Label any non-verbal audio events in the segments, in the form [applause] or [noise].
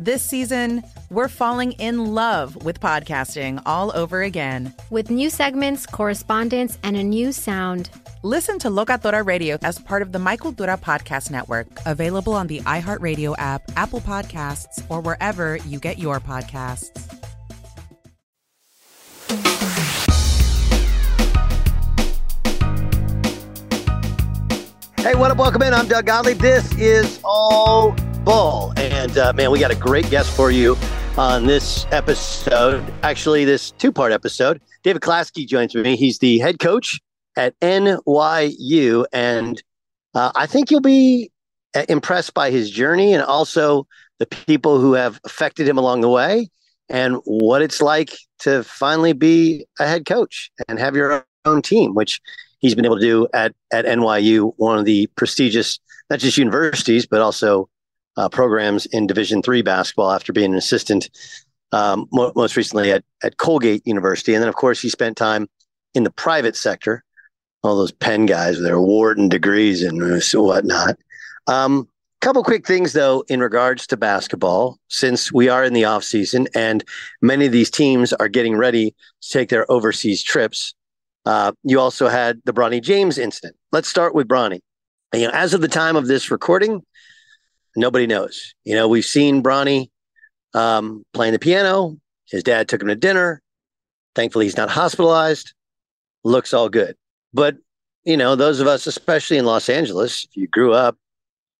This season, we're falling in love with podcasting all over again. With new segments, correspondence, and a new sound. Listen to Locatora Radio as part of the My Cultura Podcast Network, available on the iHeartRadio app, Apple Podcasts, or wherever you get your podcasts. Hey, what up? Welcome in. I'm Doug Gottlieb. This is All Ball. And uh, man, we got a great guest for you on this episode. Actually, this two part episode. David Klatsky joins me. He's the head coach at NYU. And uh, I think you'll be uh, impressed by his journey and also the people who have affected him along the way and what it's like to finally be a head coach and have your own team, which he's been able to do at, at NYU, one of the prestigious, not just universities, but also uh, programs in Division three basketball after being an assistant um, mo- most recently at, at Colgate University. And then, of course, he spent time in the private sector, all those Penn guys with their Wharton degrees and whatnot. Um, couple quick things though in regards to basketball since we are in the off season and many of these teams are getting ready to take their overseas trips uh, you also had the bronny james incident let's start with bronny you know as of the time of this recording nobody knows. You know, we've seen Bronny um, playing the piano. His dad took him to dinner. Thankfully, he's not hospitalized. Looks all good. But, you know, those of us, especially in Los Angeles, if you grew up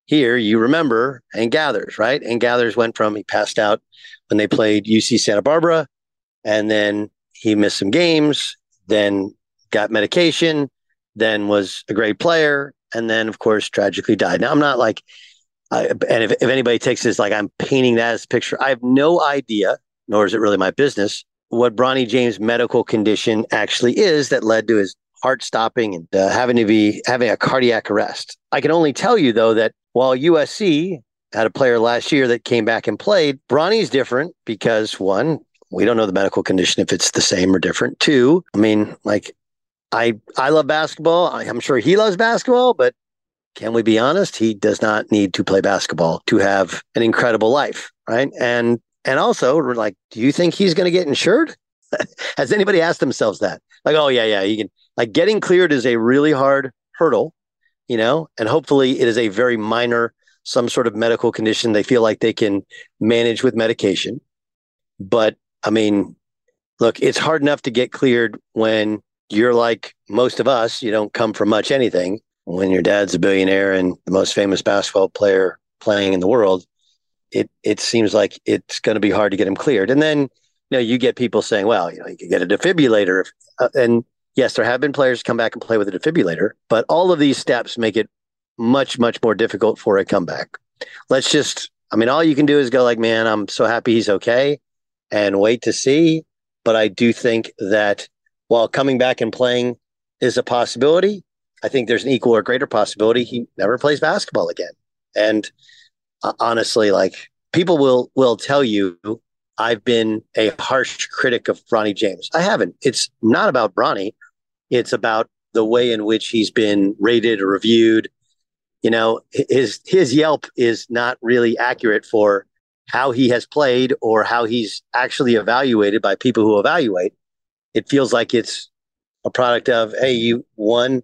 here, you remember Hank Gathers, right? And Gathers went from he passed out when they played UC Santa Barbara, and then he missed some games, then got medication, then was a great player, and then, of course, tragically died. Now, I'm not like uh, and if, if anybody takes this like I'm painting that as a picture, I have no idea, nor is it really my business, what Bronny James' medical condition actually is that led to his heart stopping and uh, having to be having a cardiac arrest. I can only tell you though that while USC had a player last year that came back and played, Bronny's different because one, we don't know the medical condition if it's the same or different. Two, I mean, like I I love basketball. I'm sure he loves basketball, but can we be honest? He does not need to play basketball to have an incredible life, right? And and also, we're like, do you think he's going to get insured? [laughs] Has anybody asked themselves that? Like, oh yeah, yeah, you can. Like, getting cleared is a really hard hurdle, you know, and hopefully, it is a very minor, some sort of medical condition they feel like they can manage with medication. But I mean, look, it's hard enough to get cleared when you're like most of us. You don't come from much anything when your dad's a billionaire and the most famous basketball player playing in the world, it it seems like it's going to be hard to get him cleared. And then you know you get people saying, well, you know, you could get a defibrillator, uh, and yes, there have been players come back and play with a defibrillator, but all of these steps make it much much more difficult for a comeback. Let's just, I mean, all you can do is go like, man, I'm so happy he's okay, and wait to see. But I do think that while coming back and playing is a possibility, I think there's an equal or greater possibility he never plays basketball again. And uh, honestly, like people will will tell you, I've been a harsh critic of Bronny James. I haven't. It's not about Bronny. It's about the way in which he's been rated or reviewed. You know, his his Yelp is not really accurate for how he has played or how he's actually evaluated by people who evaluate. It feels like it's a product of, hey, you won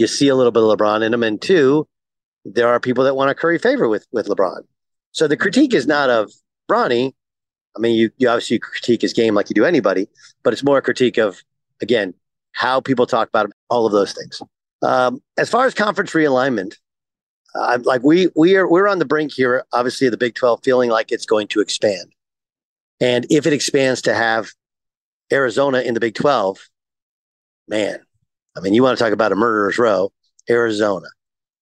you see a little bit of LeBron in him. And two, there are people that want to curry favor with with LeBron. So the critique is not of Bronny. I mean, you, you obviously critique his game like you do anybody, but it's more a critique of, again, how people talk about him, all of those things. Um, as far as conference realignment, uh, like we we are we're on the brink here, obviously, the Big 12 feeling like it's going to expand. And if it expands to have Arizona in the Big 12, man, I mean, you want to talk about a murderer's row, Arizona,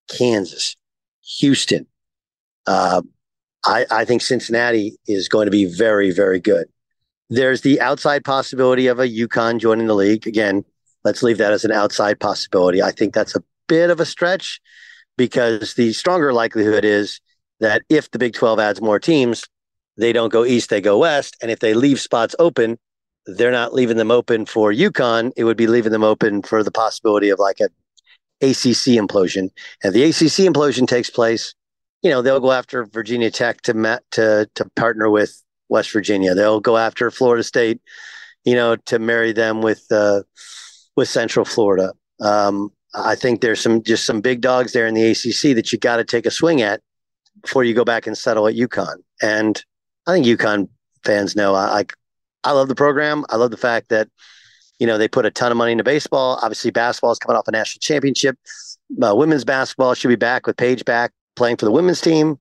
Kansas, Houston, uh, I, I think Cincinnati is going to be very, very good. There's the outside possibility of a UConn joining the league. Again, let's leave that as an outside possibility. I think that's a bit of a stretch because the stronger likelihood is that if the Big 12 adds more teams, they don't go east, they go west. And if they leave spots open, they're not leaving them open for UConn. It would be leaving them open for the possibility of like a ACC implosion. And the ACC implosion takes place, you know, they'll go after Virginia Tech to to to partner with West Virginia. They'll go after Florida State, you know, to marry them with uh, with Central Florida. Um, I think there's some just some big dogs there in the ACC that you got to take a swing at before you go back and settle at UConn. And I think UConn fans know I, I, I love the program. I love the fact that you know they put a ton of money into baseball. Obviously, basketball is coming off a national championship. Uh, women's basketball should be back with Paige back playing for the women's team,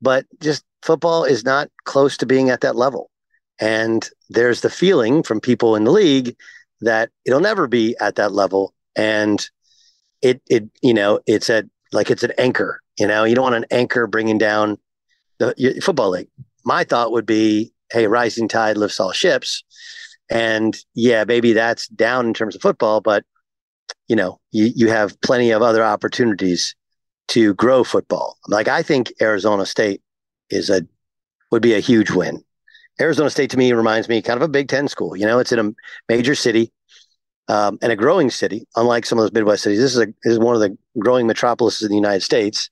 but just football is not close to being at that level. And there's the feeling from people in the league that it'll never be at that level. And it it you know it's at like it's an anchor. You know, you don't want an anchor bringing down the football league. My thought would be, hey, rising tide lifts all ships. And yeah, maybe that's down in terms of football, but you know, you, you have plenty of other opportunities to grow football. Like I think Arizona State is a would be a huge win. Arizona State to me reminds me kind of a Big Ten school. You know, it's in a major city um, and a growing city, unlike some of those Midwest cities. This is a this is one of the growing metropolises in the United States,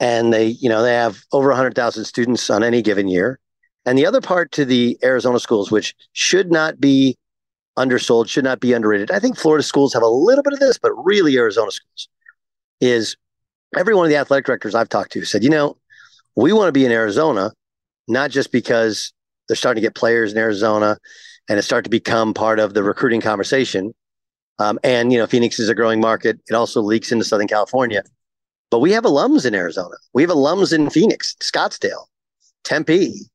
and they you know they have over hundred thousand students on any given year. And the other part to the Arizona schools, which should not be undersold, should not be underrated. I think Florida schools have a little bit of this, but really Arizona schools is every one of the athletic directors I've talked to said, you know, we want to be in Arizona, not just because they're starting to get players in Arizona and it start to become part of the recruiting conversation. Um, and you know, Phoenix is a growing market. It also leaks into Southern California. But we have alums in Arizona. We have alums in Phoenix, Scottsdale, Tempe,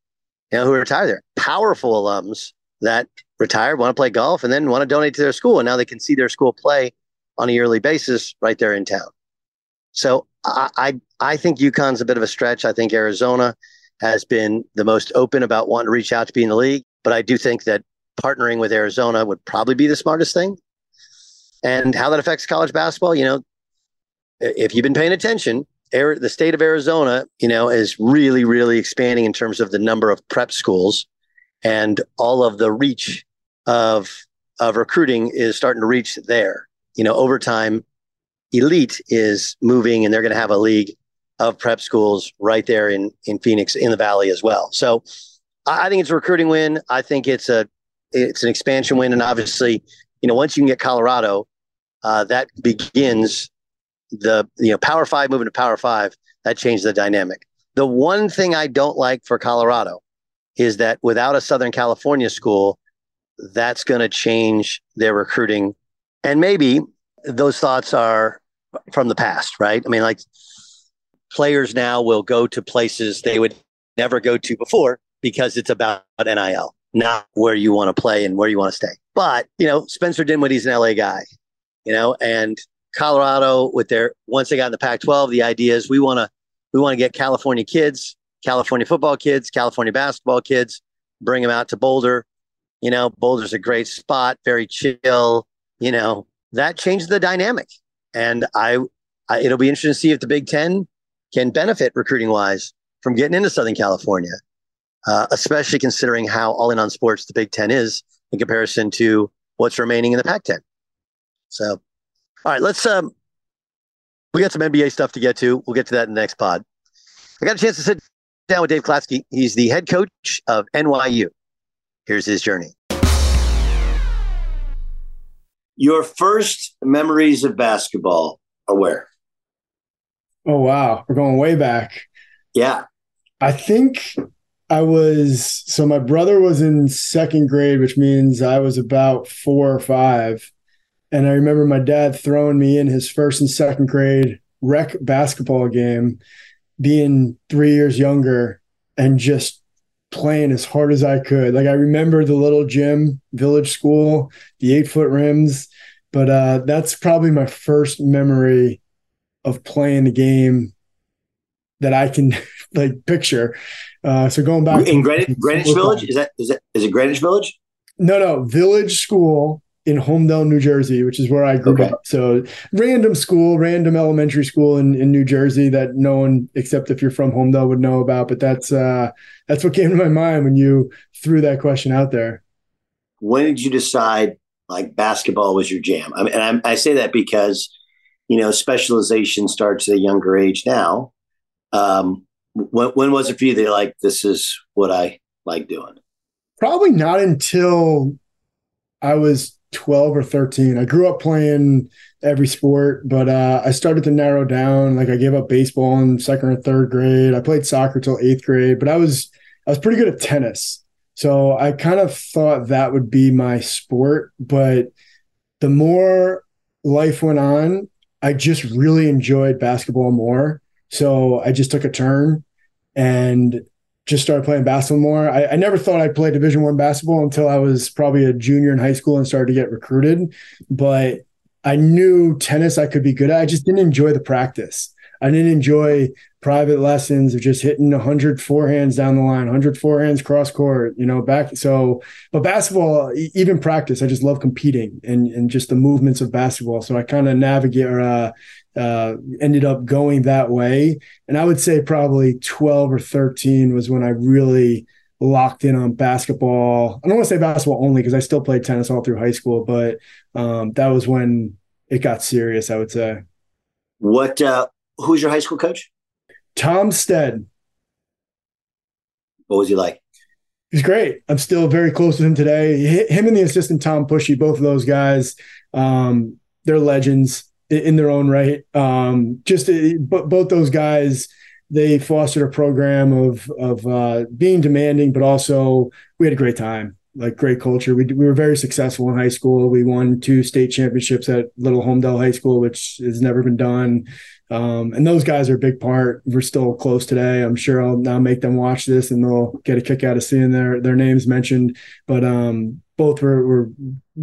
you know, who retire there. Powerful alums that retire, want to play golf, and then want to donate to their school. And now they can see their school play on a yearly basis right there in town. So I, I, I think UConn's a bit of a stretch. I think Arizona has been the most open about wanting to reach out to be in the league. But I do think that partnering with Arizona would probably be the smartest thing. And how that affects college basketball, you know, if you've been paying attention, the state of Arizona, you know, is really, really expanding in terms of the number of prep schools and all of the reach of of recruiting is starting to reach there. You know, over time, elite is moving and they're going to have a league of prep schools right there in in Phoenix in the valley as well. So I think it's a recruiting win. I think it's a it's an expansion win, and obviously, you know, once you can get Colorado, uh, that begins the you know Power Five moving to Power Five. That changes the dynamic. The one thing I don't like for Colorado is that without a Southern California school, that's going to change their recruiting, and maybe those thoughts are from the past, right? I mean, like players now will go to places they would never go to before because it's about NIL not where you want to play and where you want to stay. But, you know, Spencer Dinwiddie's an LA guy, you know, and Colorado with their once they got in the Pac 12, the idea is we want to we want to get California kids, California football kids, California basketball kids, bring them out to Boulder. You know, Boulder's a great spot, very chill, you know, that changed the dynamic. And I, I it'll be interesting to see if the Big 10 can benefit recruiting wise from getting into Southern California uh, especially considering how all in on sports the Big Ten is in comparison to what's remaining in the Pac 10. So, all right, let's. Um, we got some NBA stuff to get to. We'll get to that in the next pod. I got a chance to sit down with Dave Klatsky. He's the head coach of NYU. Here's his journey. Your first memories of basketball are where? Oh, wow. We're going way back. Yeah. I think I was so my brother was in second grade, which means I was about four or five. And I remember my dad throwing me in his first and second grade rec basketball game, being three years younger and just playing as hard as I could. Like I remember the little gym, village school, the eight foot rims, but uh, that's probably my first memory of playing the game that I can [laughs] like picture. Uh, so going back in Greenwich, Greenwich Village, is that is that is it Greenwich Village? No, no, Village School in Holmdel, New Jersey, which is where I grew okay. up. So random school, random elementary school in, in New Jersey that no one except if you're from Holmdel would know about. But that's uh, that's what [laughs] came to my mind when you threw that question out there. When did you decide like basketball was your jam? I mean, and I, I say that because you know specialization starts at a younger age now. Um, when, when was it for you that like this is what I like doing? Probably not until I was 12 or 13. I grew up playing every sport, but uh, I started to narrow down. Like I gave up baseball in second or third grade. I played soccer till eighth grade, but I was I was pretty good at tennis. So I kind of thought that would be my sport. But the more life went on, I just really enjoyed basketball more. So I just took a turn and just started playing basketball more. I, I never thought I'd play Division One basketball until I was probably a junior in high school and started to get recruited. But I knew tennis I could be good at. I just didn't enjoy the practice. I didn't enjoy private lessons of just hitting 100 forehands down the line, 100 forehands cross court, you know, back. So, but basketball, even practice, I just love competing and, and just the movements of basketball. So I kind of navigate or uh, uh, ended up going that way. And I would say probably 12 or 13 was when I really locked in on basketball. I don't want to say basketball only because I still played tennis all through high school, but um, that was when it got serious, I would say. What, uh, who's your high school coach? Tom Stead. What was he like? He's great. I'm still very close with him today. Him and the assistant Tom Pushy, both of those guys, um, they're legends in their own right. Um, just uh, both those guys, they fostered a program of of uh, being demanding, but also we had a great time, like great culture. We we were very successful in high school. We won two state championships at Little Holmdel High School, which has never been done. Um, and those guys are a big part. We're still close today. I'm sure I'll now make them watch this and they'll get a kick out of seeing their their names mentioned. But um, both were, were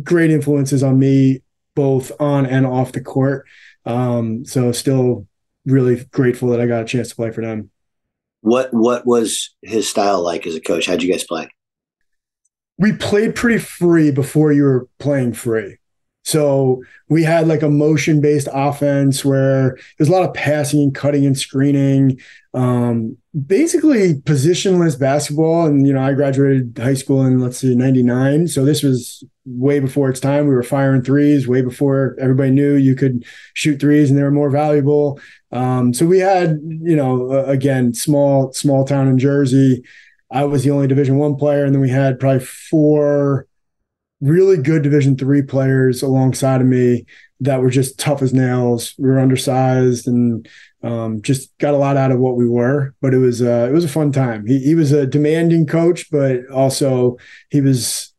great influences on me both on and off the court. Um, so still really grateful that I got a chance to play for them. What what was his style like as a coach? How'd you guys play? We played pretty free before you were playing free. So we had like a motion based offense where there's a lot of passing and cutting and screening. Um, basically positionless basketball. And, you know, I graduated high school in, let's see, 99. So this was way before its time. We were firing threes way before everybody knew you could shoot threes and they were more valuable. Um, so we had, you know, uh, again, small, small town in Jersey. I was the only division one player. And then we had probably four really good division three players alongside of me that were just tough as nails. We were undersized and um, just got a lot out of what we were, but it was uh, it was a fun time. He, he was a demanding coach, but also he was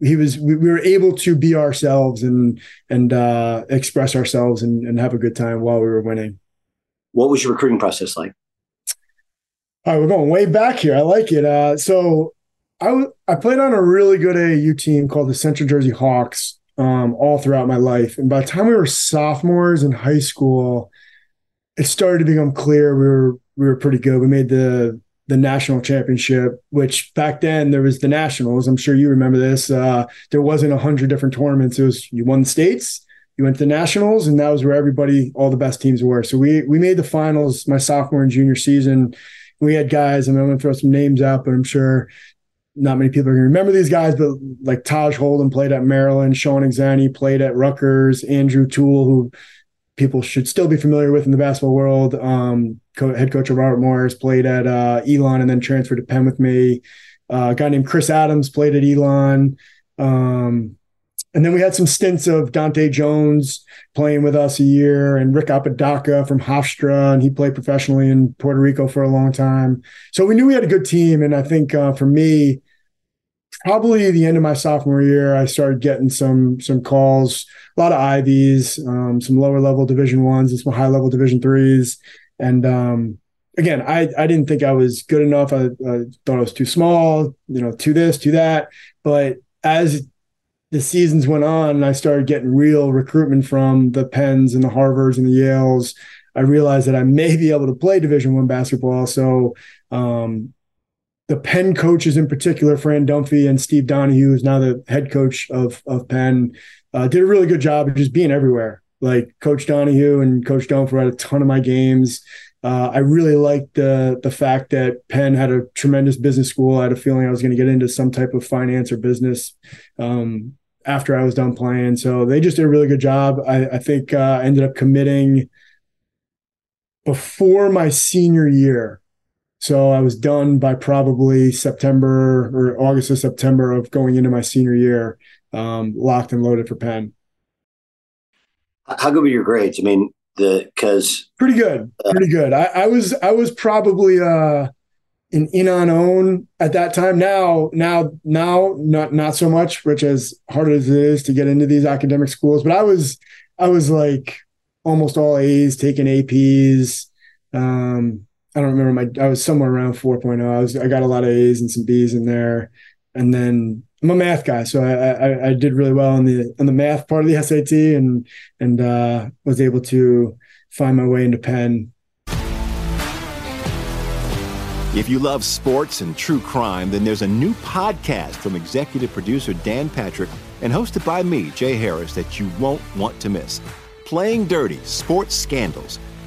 he was we, we were able to be ourselves and and uh, express ourselves and, and have a good time while we were winning. What was your recruiting process like? All right, we're going way back here. I like it. Uh, so I, w- I played on a really good AAU team called the Central Jersey Hawks um, all throughout my life. And by the time we were sophomores in high school, it started to become clear we were we were pretty good. We made the the national championship, which back then there was the nationals. I'm sure you remember this. Uh, there wasn't a hundred different tournaments. It was you won the states, you went to the nationals, and that was where everybody, all the best teams were. So we we made the finals my sophomore and junior season. We had guys, and I'm going to throw some names out, but I'm sure not many people are going to remember these guys, but like Taj Holden played at Maryland, Sean Exani played at Rutgers, Andrew Toole, who people should still be familiar with in the basketball world. Um, co- head coach of Robert Morris played at uh, Elon and then transferred to Penn with me. Uh, a guy named Chris Adams played at Elon. Um, and then we had some stints of Dante Jones playing with us a year and Rick Apodaca from Hofstra, and he played professionally in Puerto Rico for a long time. So we knew we had a good team. And I think uh, for me, probably the end of my sophomore year, I started getting some some calls, a lot of IVs, um, some lower level Division ones and some high level Division threes. And um, again, I I didn't think I was good enough. I, I thought I was too small, you know, to this, to that. But as the seasons went on I started getting real recruitment from the Penns and the Harvards and the Yales. I realized that I may be able to play Division One basketball. So um, the Penn coaches in particular, Fran Dunphy and Steve Donahue, who's now the head coach of of Penn, uh, did a really good job of just being everywhere. Like Coach Donahue and Coach Dunphy had a ton of my games. Uh, I really liked the the fact that Penn had a tremendous business school. I had a feeling I was going to get into some type of finance or business um, after I was done playing. So they just did a really good job. I, I think uh, I ended up committing before my senior year. So I was done by probably September or August or September of going into my senior year, um, locked and loaded for Penn. How good were your grades? I mean, the because pretty good, pretty good. I, I was I was probably uh, an in on own at that time. Now, now, now, not not so much. Which as hard as it is to get into these academic schools, but I was I was like almost all A's, taking APs. Um, I don't remember my. I was somewhere around 4.0. I was. I got a lot of A's and some B's in there, and then I'm a math guy, so I, I, I did really well on the on the math part of the SAT, and and uh, was able to find my way into Penn. If you love sports and true crime, then there's a new podcast from executive producer Dan Patrick and hosted by me, Jay Harris, that you won't want to miss. Playing Dirty Sports Scandals.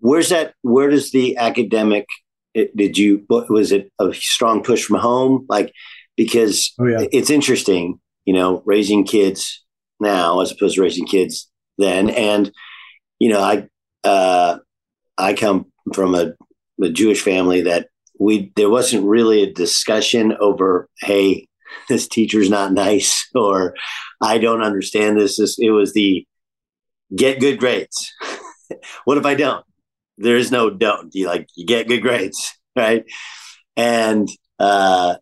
where's that where does the academic did you was it a strong push from home? Like because oh, yeah. it's interesting you know raising kids now as opposed to raising kids then. And you know i uh i come from a, a jewish family that we there wasn't really a discussion over hey this teacher's not nice [laughs] or i don't understand this, this it was the get good grades. [laughs] What if i don't there is no don't. You like you get good grades, [laughs] right? And uh,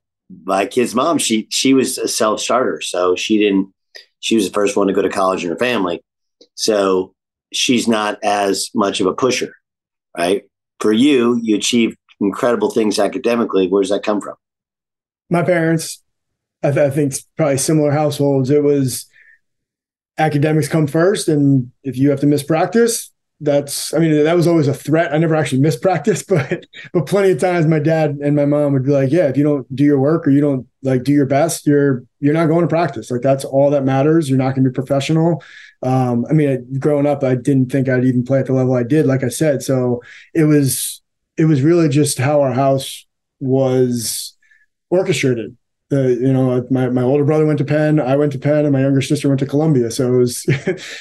my kid's mom, she she was a self starter, so she didn't. She was the first one to go to college in her family, so she's not as much of a pusher, right? For you, you achieved incredible things academically. Where does that come from? My parents, I, th- I think, probably similar households. It was academics come first, and if you have to miss practice, that's I mean that was always a threat. I never actually missed practice, [laughs] but but plenty of times my dad and my mom would be like, "Yeah, if you don't do your work or you don't like do your best, you're you're not going to practice. Like that's all that matters. You're not going to be professional." Um, I mean, growing up, I didn't think I'd even play at the level I did. Like I said, so it was it was really just how our house was orchestrated you know my, my older brother went to penn i went to penn and my younger sister went to columbia so it was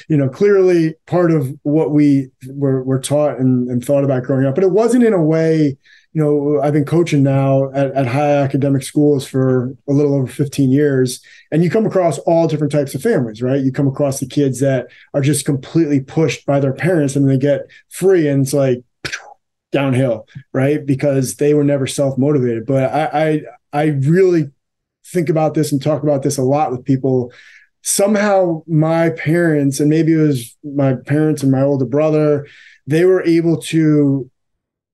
[laughs] you know clearly part of what we were, were taught and, and thought about growing up but it wasn't in a way you know i've been coaching now at, at high academic schools for a little over 15 years and you come across all different types of families right you come across the kids that are just completely pushed by their parents and they get free and it's like downhill, right? Because they were never self motivated. But I, I I really think about this and talk about this a lot with people. Somehow my parents, and maybe it was my parents and my older brother, they were able to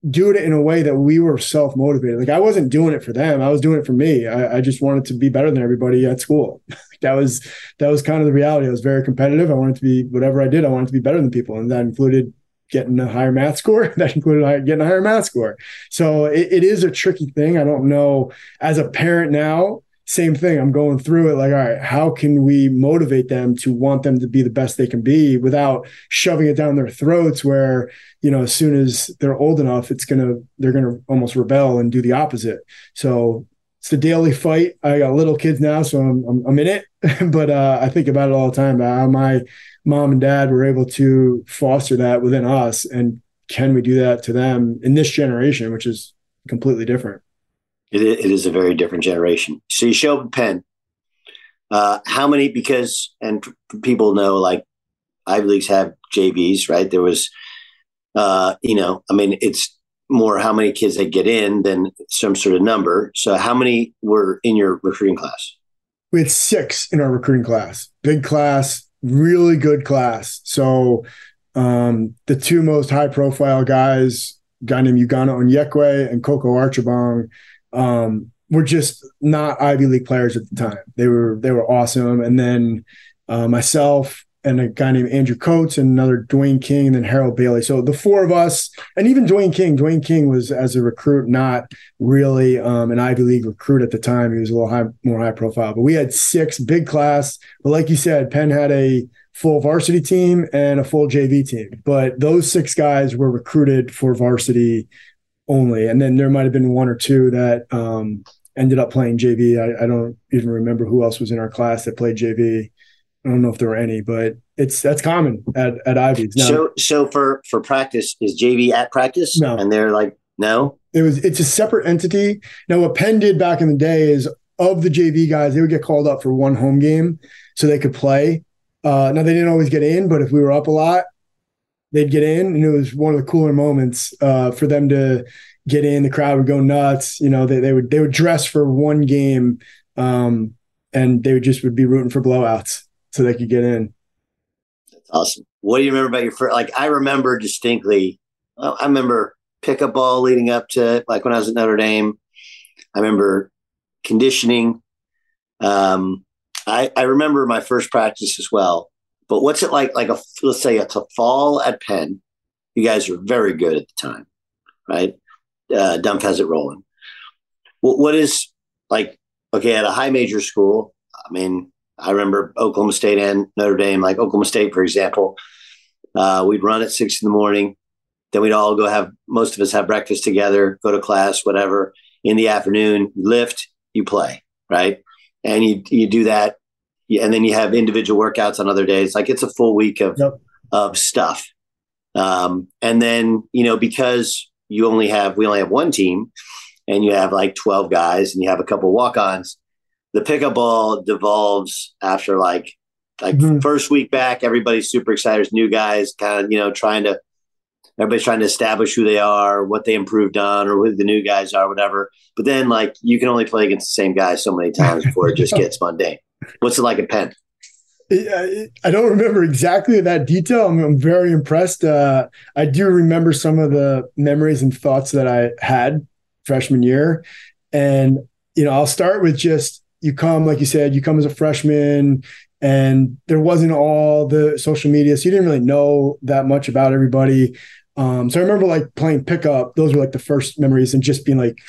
do it in a way that we were self motivated. Like I wasn't doing it for them; I was doing it for me. I, I just wanted to be better than everybody at school. [laughs] that was that was kind of the reality. I was very competitive. I wanted to be whatever I did. I wanted to be better than people, and that included getting a higher math score. [laughs] that included getting a higher math score. So it, it is a tricky thing. I don't know. As a parent now, same thing. I'm going through it like, all right, how can we motivate them to want them to be the best they can be without shoving it down their throats where, you know, as soon as they're old enough, it's going to, they're going to almost rebel and do the opposite. So it's the daily fight. I got little kids now, so I'm, I'm, I'm in it, [laughs] but uh, I think about it all the time. How my mom and dad were able to foster that within us. And can we do that to them in this generation, which is completely different? It, it is a very different generation. So you show Penn. Uh, how many? Because and people know like Ivy leagues have JVs, right? There was, uh, you know, I mean, it's more how many kids they get in than some sort of number. So how many were in your recruiting class? We had six in our recruiting class. Big class, really good class. So um, the two most high profile guys, guy named Ugonna Onyekwe and Koko Archibong, um, were just not Ivy League players at the time. They were they were awesome. And then uh, myself and a guy named Andrew Coates and another Dwayne King and then Harold Bailey. So the four of us, and even Dwayne King. Dwayne King was as a recruit not really um, an Ivy League recruit at the time. He was a little high, more high profile. But we had six big class. But like you said, Penn had a full varsity team and a full JV team. But those six guys were recruited for varsity only. And then there might have been one or two that um, ended up playing JV. I, I, don't even remember who else was in our class that played JV. I don't know if there were any, but it's that's common at at Ivy's. Now, so so for for practice is JV at practice? No, and they're like no. It was it's a separate entity. Now what Penn did back in the day is of the JV guys, they would get called up for one home game so they could play. Uh, now they didn't always get in, but if we were up a lot, they'd get in, and it was one of the cooler moments uh, for them to get in. The crowd would go nuts. You know, they, they would they would dress for one game, um, and they would just would be rooting for blowouts so they could get in. That's awesome. What do you remember about your first? Like I remember distinctly. I remember pickup ball leading up to like when I was at Notre Dame. I remember conditioning. Um, I, I remember my first practice as well. But what's it like? Like a let's say it's a fall at Penn. You guys are very good at the time, right? Uh, Dunph has it rolling. What, what is like? Okay, at a high major school. I mean, I remember Oklahoma State and Notre Dame. Like Oklahoma State, for example, uh, we'd run at six in the morning. Then we'd all go have most of us have breakfast together, go to class, whatever. In the afternoon, lift, you play, right? And you you do that and then you have individual workouts on other days. Like it's a full week of yep. of stuff. Um, and then you know because you only have we only have one team, and you have like twelve guys, and you have a couple walk ons. The pickup ball devolves after like like mm-hmm. first week back. Everybody's super excited. There's new guys, kind of you know trying to everybody's trying to establish who they are, what they improved on, or who the new guys are, whatever. But then like you can only play against the same guys so many times before it just [laughs] gets mundane. What's it like at Penn? I don't remember exactly that detail. I'm, I'm very impressed. Uh, I do remember some of the memories and thoughts that I had freshman year. And, you know, I'll start with just you come, like you said, you come as a freshman, and there wasn't all the social media. So you didn't really know that much about everybody. Um, so I remember like playing pickup. Those were like the first memories and just being like,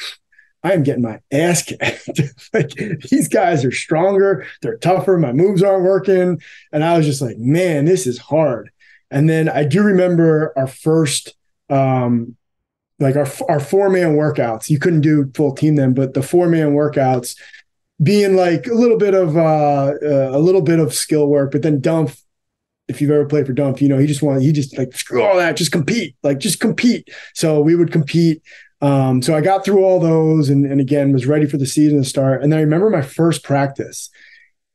I am getting my ass kicked. [laughs] like these guys are stronger, they're tougher, my moves aren't working. And I was just like, man, this is hard. And then I do remember our first um like our our four man workouts. You couldn't do full team then, but the four man workouts being like a little bit of uh, uh, a little bit of skill work, but then Dunph if you've ever played for Dunph, you know, he just wanted, he just like, screw all that, just compete, like, just compete. So we would compete. Um, so I got through all those and, and again was ready for the season to start. And then I remember my first practice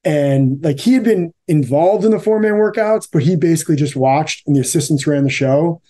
and like he had been involved in the four man workouts, but he basically just watched and the assistants ran the show.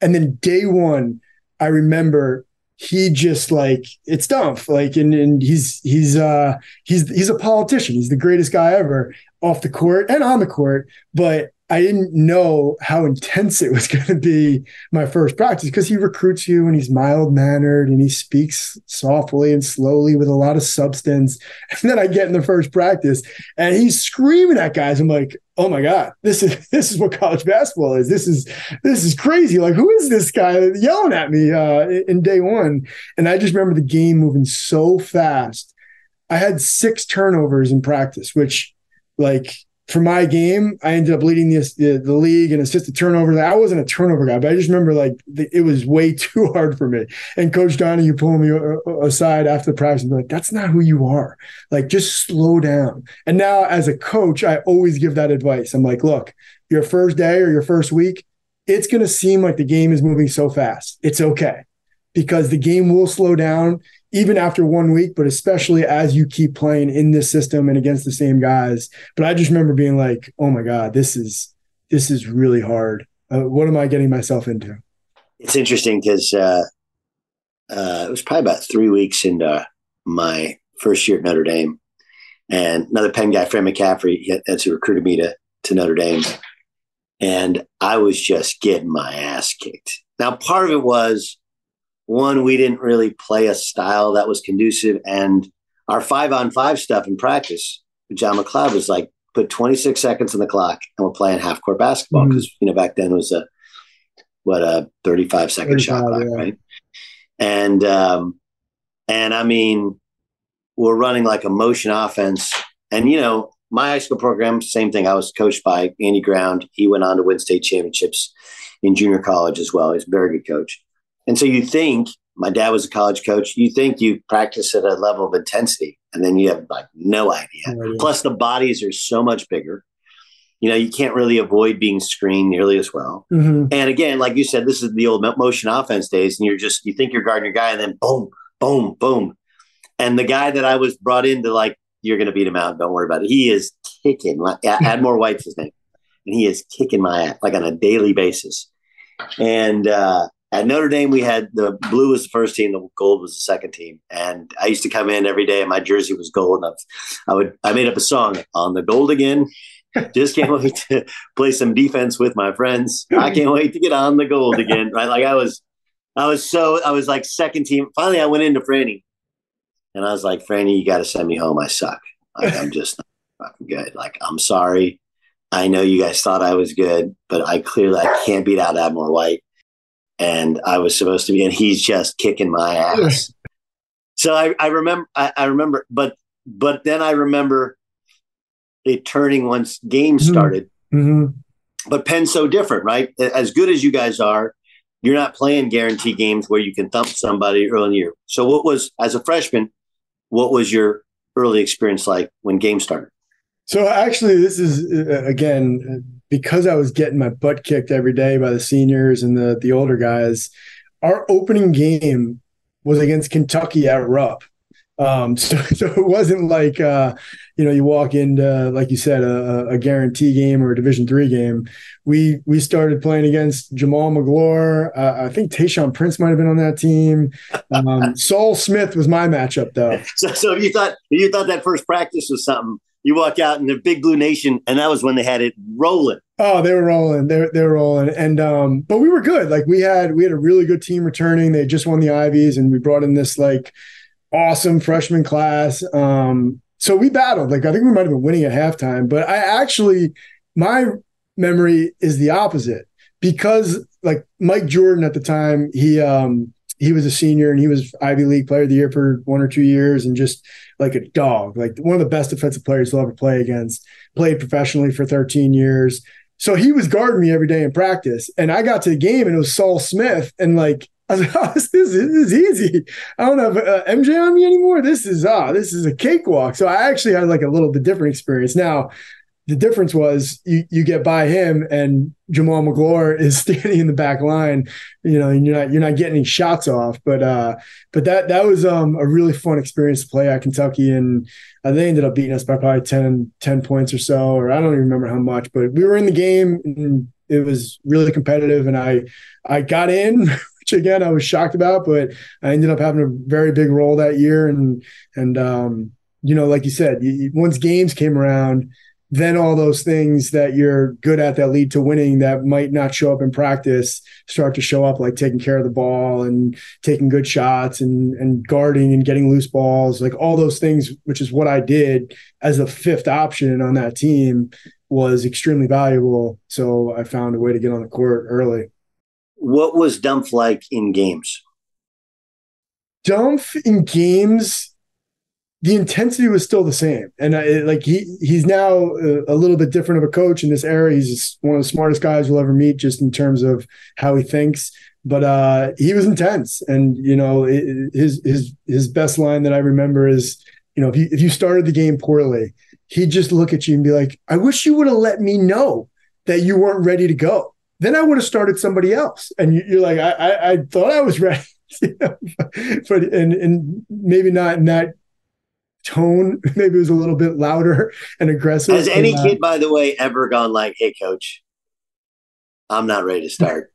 And then day one, I remember he just like it's Dunph like and, and he's he's uh he's he's a politician he's the greatest guy ever off the court and on the court but I didn't know how intense it was [laughs] going to be my first practice because he recruits you and he's mild mannered and he speaks softly and slowly with a lot of substance. [laughs] And then I get in the first practice and he's screaming at guys. I'm like, oh my god, this is [laughs] this is what college basketball is. This is this is crazy. Like, who is this guy yelling at me uh, in day one? And I just remember the game moving so fast. I had six turnovers in practice, which like for my game, I ended up leading the, the, the league and assisted turnovers. I wasn't a turnover guy, but I just remember like the, it was way [laughs] too hard for me. And Coach Donahue pulling me uh, uh, aside after the practice and be like, "That's not who you are. Like, just slow down." And now, as a coach, I always give that advice. I'm like, "Look, your first day or your first week, it's going to seem like the game is moving so fast. It's okay." Because the game will slow down even after one week, but especially as you keep playing in this system and against the same guys. But I just remember being like, oh my God, this is this is really hard. Uh, what am I getting myself into? It's interesting because uh, uh, it was probably about three weeks into my first year at Notre Dame. And another Penn guy, Fran McCaffery, that's who recruited me to, to Notre Dame. And I was just getting my ass kicked. Now, part of it was one, we didn't really play a style that was conducive. And our five on five stuff in practice, John MacLeod was like, put 26 seconds on the clock and we're playing half court basketball because, mm-hmm. you know, back then it was a, what, a 35 second 35, shot clock, yeah. right? And, um, and I mean, we're running like a motion offense. And, you know, my high school program, same thing. I was coached by Andy Ground. He went on to win state championships in junior college as well. He's a very good coach. And so you think, my dad was a college coach, you think you practice at a level of intensity, and then you have like no idea. Plus, the bodies are so much bigger. You know, you can't really avoid being screened nearly as well. Mm-hmm. And again, like you said, this is the old motion offense days, and you're just, you think you're guarding your guy, and then boom, boom, boom. And the guy that I was brought in to like, you're going to beat him out. Don't worry about it. He is kicking. [laughs] Admore White's his name. And he is kicking my ass like on a daily basis. And, uh, at Notre Dame, we had the blue was the first team, the gold was the second team, and I used to come in every day, and my jersey was gold. And I would I made up a song on the gold again. [laughs] Just can't wait to play some defense with my friends. I can't wait to get on the gold again. Right, like I was, I was so I was like second team. Finally, I went into Franny, and I was like, Franny, you got to send me home. I suck. Like I'm just not fucking good. Like I'm sorry. I know you guys thought I was good, but I clearly I can't beat out Admore White and I was supposed to be, and he's just kicking my ass. so I, I remember, I, I, remember, but but then I remember it turning once games mm-hmm. started. Mm-hmm. But Penn's so different, right? As good as you guys are, you're not playing guarantee games where you can thump somebody early in the year. So, what was as a freshman? What was your early experience like when games started? So actually, this is uh, again because I was getting my butt kicked every day by the seniors and the the older guys, our opening game was against Kentucky at Rupp. Um, [laughs] so, so it wasn't like uh, you know you walk into like you said a, a guarantee game or a Division three game. We we started playing against Jamaal Magloire. Uh, I think Tayshaun Prince might have been on that team. Um, [laughs] Saul Smith was my matchup though. So, so you thought you thought that first practice was something you walk out in the Big Blue Nation, and that was when they had it rolling. Oh, they were rolling. They were, they rolling, and um, but we were good. Like we had we had a really good team returning. They just won the Ivies, and we brought in this like awesome freshman class. Um, so we battled. Like I think we might have been winning at halftime, but I actually my memory is the opposite because like Mike Jordan at the time he um he was a senior and he was Ivy League Player of the Year for one or two years, and just like a dog, like one of the best defensive players you'll ever play against. Played professionally for 13 years, so he was guarding me every day in practice. And I got to the game, and it was Saul Smith, and like [laughs] I was like, oh, this, this, is easy. I don't have uh, MJ on me anymore. This is ah, this is a cakewalk. So I actually had like a little bit different experience. Now the difference was you, you get by him and Jamaal Magloire is [laughs] standing in the back line, you know, and you're not you're not getting any shots off. But uh, but that that was um, a really fun experience to play at Kentucky, and uh, they ended up beating us by probably 10, 10 points or so, or I don't even remember how much. But we were in the game, and it was really competitive, and I I got in [laughs] which again I was shocked about, but I ended up having a very big role that year. And and um, you know, like you said, you, once games came around, then all those things that you're good at that lead to winning that might not show up in practice start to show up, like taking care of the ball and taking good shots and and guarding and getting loose balls, like all those things, which is what I did as a fifth option on that team was extremely valuable. So I found a way to get on the court early. What was Dunph like in games? Dunph in games, the intensity was still the same, and I, like he he's now a, little bit different of a coach in this era. He's one of the smartest guys you'll ever meet, just in terms of how he thinks. But uh, he was intense, and you know his his his best line that I remember is, you know, if you if you started the game poorly, he'd just look at you and be like, I wish you would have let me know that you weren't ready to go. Then I would have started somebody else. And you're like, I, I, I thought I was [laughs] ready. [laughs] but and and maybe not in that tone. [laughs] Maybe it was a little bit louder and aggressive. Has any uh, kid, by the way, ever gone like, "Hey, coach, I'm not ready to start."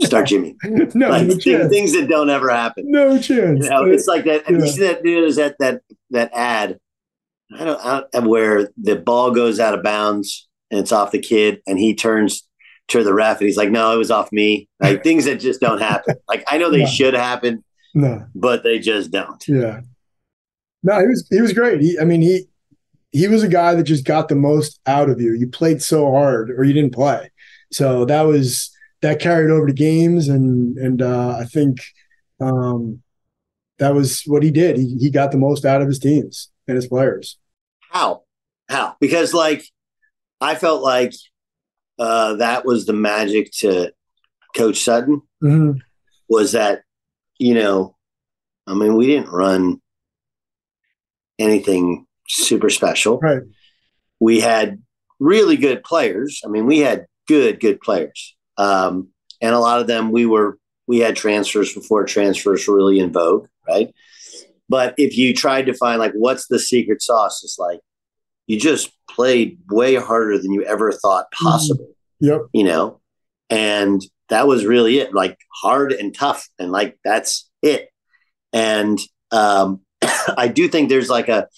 Start Jimmy. [laughs] no, like, no th- things that don't ever happen. No chance. You know, it's like that. Yeah. You see that news that that that ad I don't, I don't where the ball goes out of bounds and it's off the kid, and he turns to the ref and he's like, "No, it was off me." Like [laughs] things that just don't happen. Like I know they no. should happen, no, but they just don't. Yeah. No, he was he was great. He, I mean, he he was a guy that just got the most out of you. You played so hard, or you didn't play. So that was that carried over to games, and and uh, I think um, that was what he did. He he got the most out of his teams and his players. How? How? Because like I felt like uh, that was the magic to Coach Sutton mm-hmm. was that you know, I mean, we didn't run anything super special. Right. We had really good players. I mean, we had good, good players. Um, and a lot of them we were we had transfers before transfers were really in vogue, right? But if you tried to find like what's the secret sauce, it's like you just played way harder than you ever thought mm-hmm. possible. Mm-hmm. Yep. You know, and that was really it, like hard and tough, and like that's it. And um, [laughs] I do think there's like a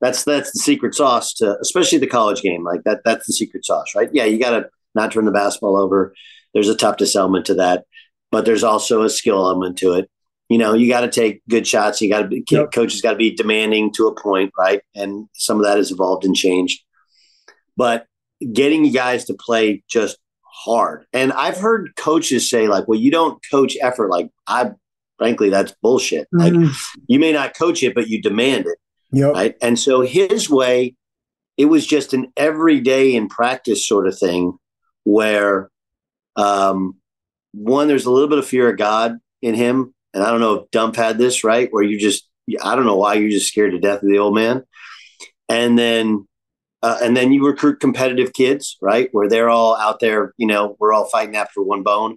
that's that's the secret sauce to especially the college game. Like that that's the secret sauce, right? Yeah, you got to not turn the basketball over. There's a toughness element to that, but there's also a skill element to it you know, you got to take good shots. You got to be, yep. coaches got to be demanding to a point, right? And some of that has evolved and changed. But getting you guys to play just hard. And I've heard coaches say, like, well, you don't coach effort. Like, I frankly, that's bullshit. Mm-hmm. Like, you may not coach it, but you demand it. Yep. Right. And so his way, it was just an everyday in practice sort of thing where, um, one, there's a little bit of fear of God in him and I don't know if Dunph had this right, where you just I don't know why you're just scared to death of the old man, and then uh, and then you recruit competitive kids, right, where they're all out there, you know, we're all fighting after one bone.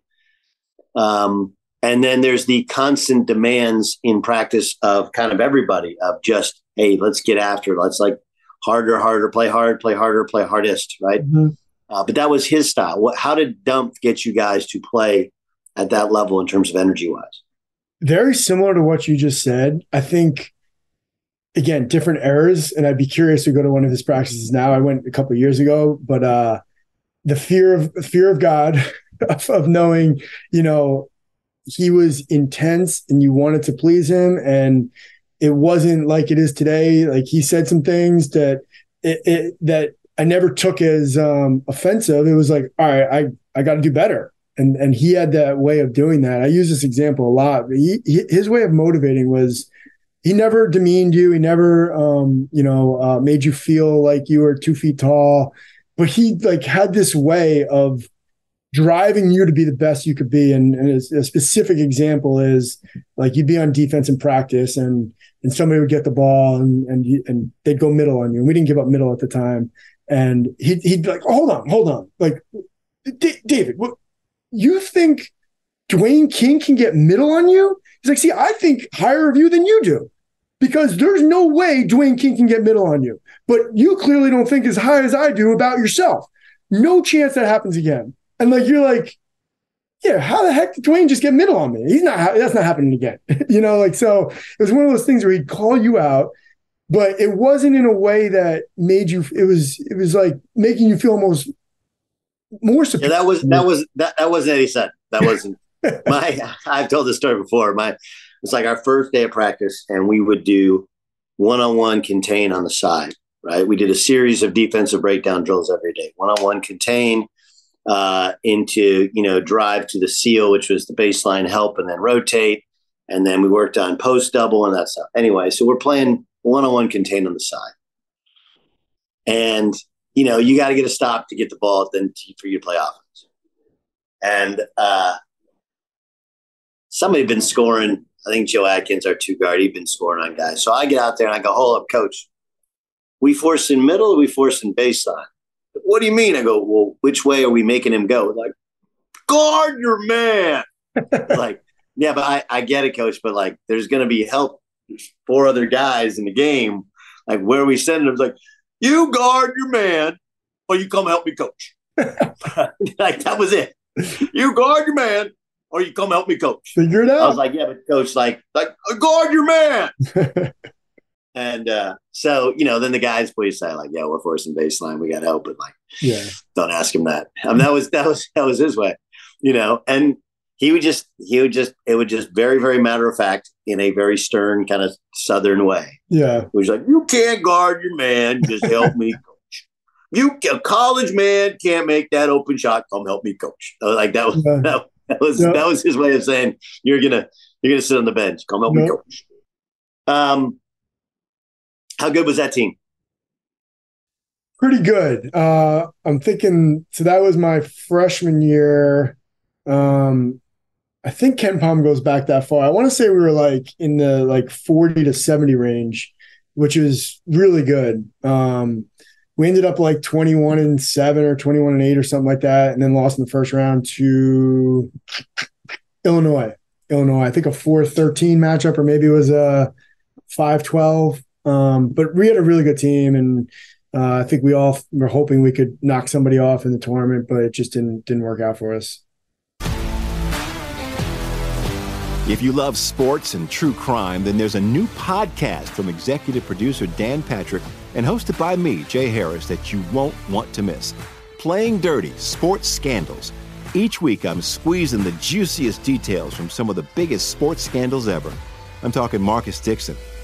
Um, and then there's the constant demands in practice of kind of everybody of just hey, let's get after, it. let's like harder, harder, play hard, play harder, play hardest, right? Mm-hmm. Uh, but that was his style. What, how did Dunph get you guys to play at that level in terms of energy wise? very similar to what you just said. I think again, different eras, and I'd be curious to go to one of his practices now. I went a couple years ago, but uh the fear of fear of God, [laughs] of, of knowing, you know, he was intense and you wanted to please him and it wasn't like it is today. Like he said some things that it, it that I never took as um, offensive. It was like, all right, I I got to do better and and he had that way of doing that. I use this example a lot. He, he, his way of motivating was he never demeaned you. He never, um, you know, uh, made you feel like you were two feet tall. But he like had this way of driving you to be the best you could be. And, and a, specific example is like you'd be on defense in practice, and and somebody would get the ball, and and and they'd go middle on you. And we didn't give up middle at the time. And he'd, he'd be like, oh, hold on, hold on. Like, David, what, you think Dwayne King can get middle on you? He's like, see, I think higher of you than you do because there's no way Dwayne King can get middle on you. But you clearly don't think as high as I do about yourself. No chance that happens again. And like, you're like, yeah, how the heck did Dwayne just get middle on me? He's not, that's not happening again. [laughs] you know, like, so it was one of those things where he'd call you out, but it wasn't in a way that made you, it was, it was like making you feel almost more superior. Yeah, that was, that was, that, that wasn't Eddie Sutton. That wasn't [laughs] my, I've told this story before. My, it's like our first day of practice and we would do one-on-one contain on the side, right? We did a series of defensive breakdown drills every day, one-on-one contain, uh, into you know drive to the seal, which was the baseline help, and then rotate, and then we worked on post double and that stuff. Anyway, so we're playing one on one contain on the side, and you know you got to get a stop to get the ball then for you to play offense, and uh, somebody been scoring. I think Joe Atkins, our two guard, he'd been scoring on guys. So I get out there and I go, hold up, coach. We force in middle, we force in baseline what do you mean? I go, well, which way are we making him go? Like, guard your man. [laughs] like, yeah, but I, I get it, coach. But like, there's going to be help. four other guys in the game. Like, where are we sending them? Like, you guard your man, or you come help me coach. [laughs] [laughs] like that was it. You guard your man, or you come help me coach. Figure it out. I was like, yeah, but coach, like, like guard your man. And uh, so, you know, then the guys please say like, yeah, we're forcing baseline. We got help. But like, yeah, don't ask him that. I mean, that was, that was, that was his way, you know, and he would just, he would just, it would just very, very matter of fact in a very stern kind of Southern way. Yeah. He was like, you can't guard your man. Just help me [laughs] coach. You a college man can't make that open shot. Come help me coach. Like that was, yeah. that, that, was, yeah. that was his way of saying you're going to, you're going to sit on the bench. Come help yeah. me coach. Um, how good was that team? Pretty good. Uh, I'm thinking. So that was my freshman year. Um, I think KenPom goes back that far. I want to say we were like in the like 40 to 70 range, which is really good. Um, we ended up like 21 and 7 or 21 and 8 or something like that and then lost in the first round to illinois illinois i think a 4-13 matchup or maybe it was a 5-12 um, but we had a really good team, and uh, I think we all were hoping we could knock somebody off in the tournament, but it just didn't didn't work out for us. If you love sports and true crime, then there's a new podcast from executive producer Dan Patrick and hosted by me, Jay Harris, that you won't want to miss. Playing Dirty Sports Scandals. Each week, I'm squeezing the juiciest details from some of the biggest sports scandals ever. I'm talking Marcus Dixon.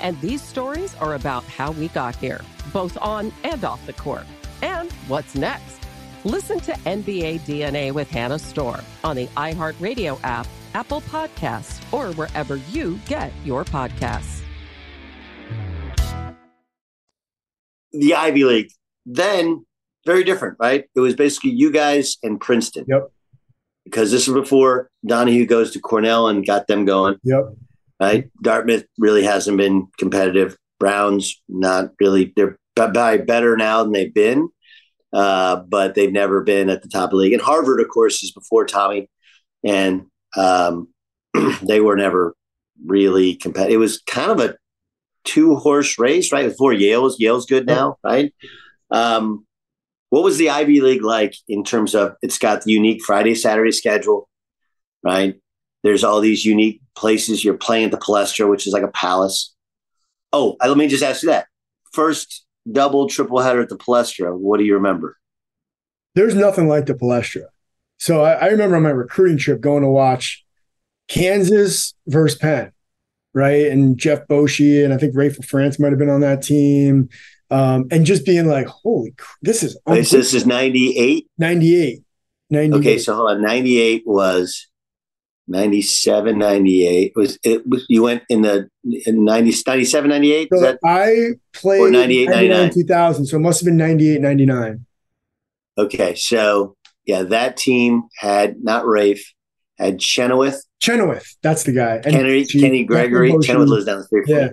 And these stories are about how we got here, both on and off the court. And what's next? Listen to NBA DNA with Hannah Storm on the iHeartRadio app, Apple Podcasts, or wherever you get your podcasts. The Ivy League, then very different, right? It was basically you guys and Princeton. Yep. Because this is before Donahue goes to Cornell and got them going. Yep right? Dartmouth really hasn't been competitive. Browns not really. They're by better now than they've been, uh, but they've never been at the top of the league. And Harvard, of course, is before Tommy, and um, [clears throat] they were never really competitive. It was kind of a two horse race, right? Before Yale's Yale's good now, right? Um, what was the Ivy League like in terms of it's got the unique Friday Saturday schedule, right? There's all these unique places. You're playing at the Palestra, which is like a palace. Oh, let me just ask you that. First double triple header at the Palestra, what do you remember? There's nothing like the Palestra. So I, I remember on my recruiting trip going to watch Kansas versus Penn, right? And Jeff Boschee and I think Raef LaFrentz might have been on that team. Um, and just being like, holy, this is this is 98? 98. 98. Okay, so hold on. 98 was 97, 98. Was it was you went in the in 90, 97, 98? So that, I played or 98, 99? 2000. So it must have been 98, 99. Okay, so yeah, that team had not Raef, had Chenowith. Chenowith, that's the guy. And Kenny, she- Kenny Gregory. Chenowith lives down the street. Yeah.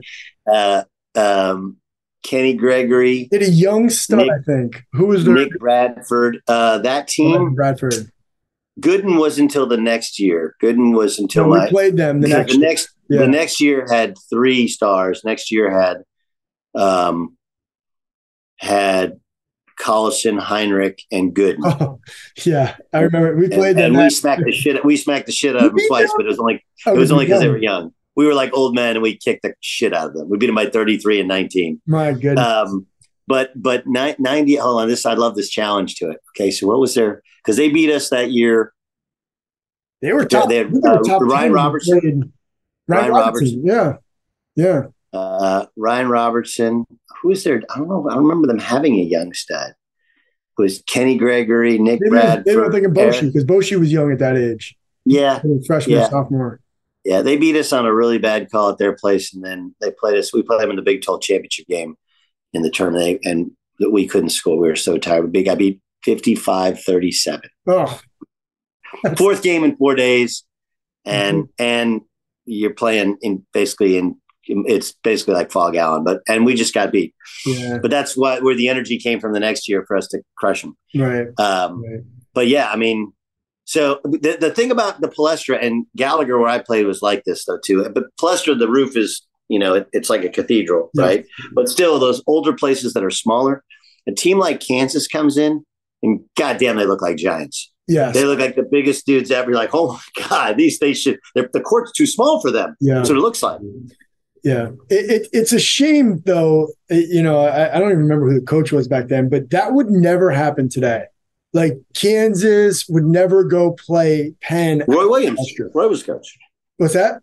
Uh, um, Kenny Gregory, Did a young stud, Nick- I think. Who was their Nick Bradford. Uh, that team, Bradford? Gooden was until the next year. Gooden was until No, we played them the next the year. next Yeah. the next year had three stars. Next year had um had Collison, Hinrich, and Gooden. [laughs] Oh, yeah, I remember we and, played them. and we smacked the shit. We smacked the shit out of them twice, but it was only Oh, it was only because they were young. We were like old men, and we kicked the shit out of them. We beat them by thirty three and nineteen. My goodness. Um, but but ni- ninety. Hold on, this I love this challenge to it. Okay, so what was their? Because they beat us that year. they were top. they had, they were uh, top Ryan 10 Robertson. Ryan Ryan, Robertson. Yeah, yeah. uh, Ryan Robertson. Who is there? I don't know. I don't remember them having a young stud. It was Kenny Gregory, Nick Maybe, Bradford. maybe I'm thinking Boschee because Boschee was young at that age. Yeah, Freshman, Yeah. sophomore. yeah. They beat us on a really bad call at their place, and then they played us. We played them in the Big 12 championship game in the tournament, and we couldn't score. We were so tired. Big, I beat 55 37. Oh, [laughs] Fourth game in four days, and Mm-hmm. and you're playing in basically in it's basically like Phog Allen, but and we just got beat. yeah, But that's what where the energy came from the next year for us to crush them. right. Um, right. but yeah, I mean, so the, the thing about the Palestra and Gallagher, where I played, was like this though too. But Palestra, the roof is you know it, it's like a cathedral, Yeah. right? But still, those older places that are smaller, a team like Kansas comes in, and goddamn, they look like giants. Yeah, They look like the biggest dudes ever. You're like, oh my god, these they should. The court's too small for them. Yeah. That's what it looks like. Yeah, it, it, it's a shame though. it- you know, I, I don't even remember who the coach was back then, but that would never happen today. Like Kansas would never go play Penn. Roy Williams. Roy was coach. What's that?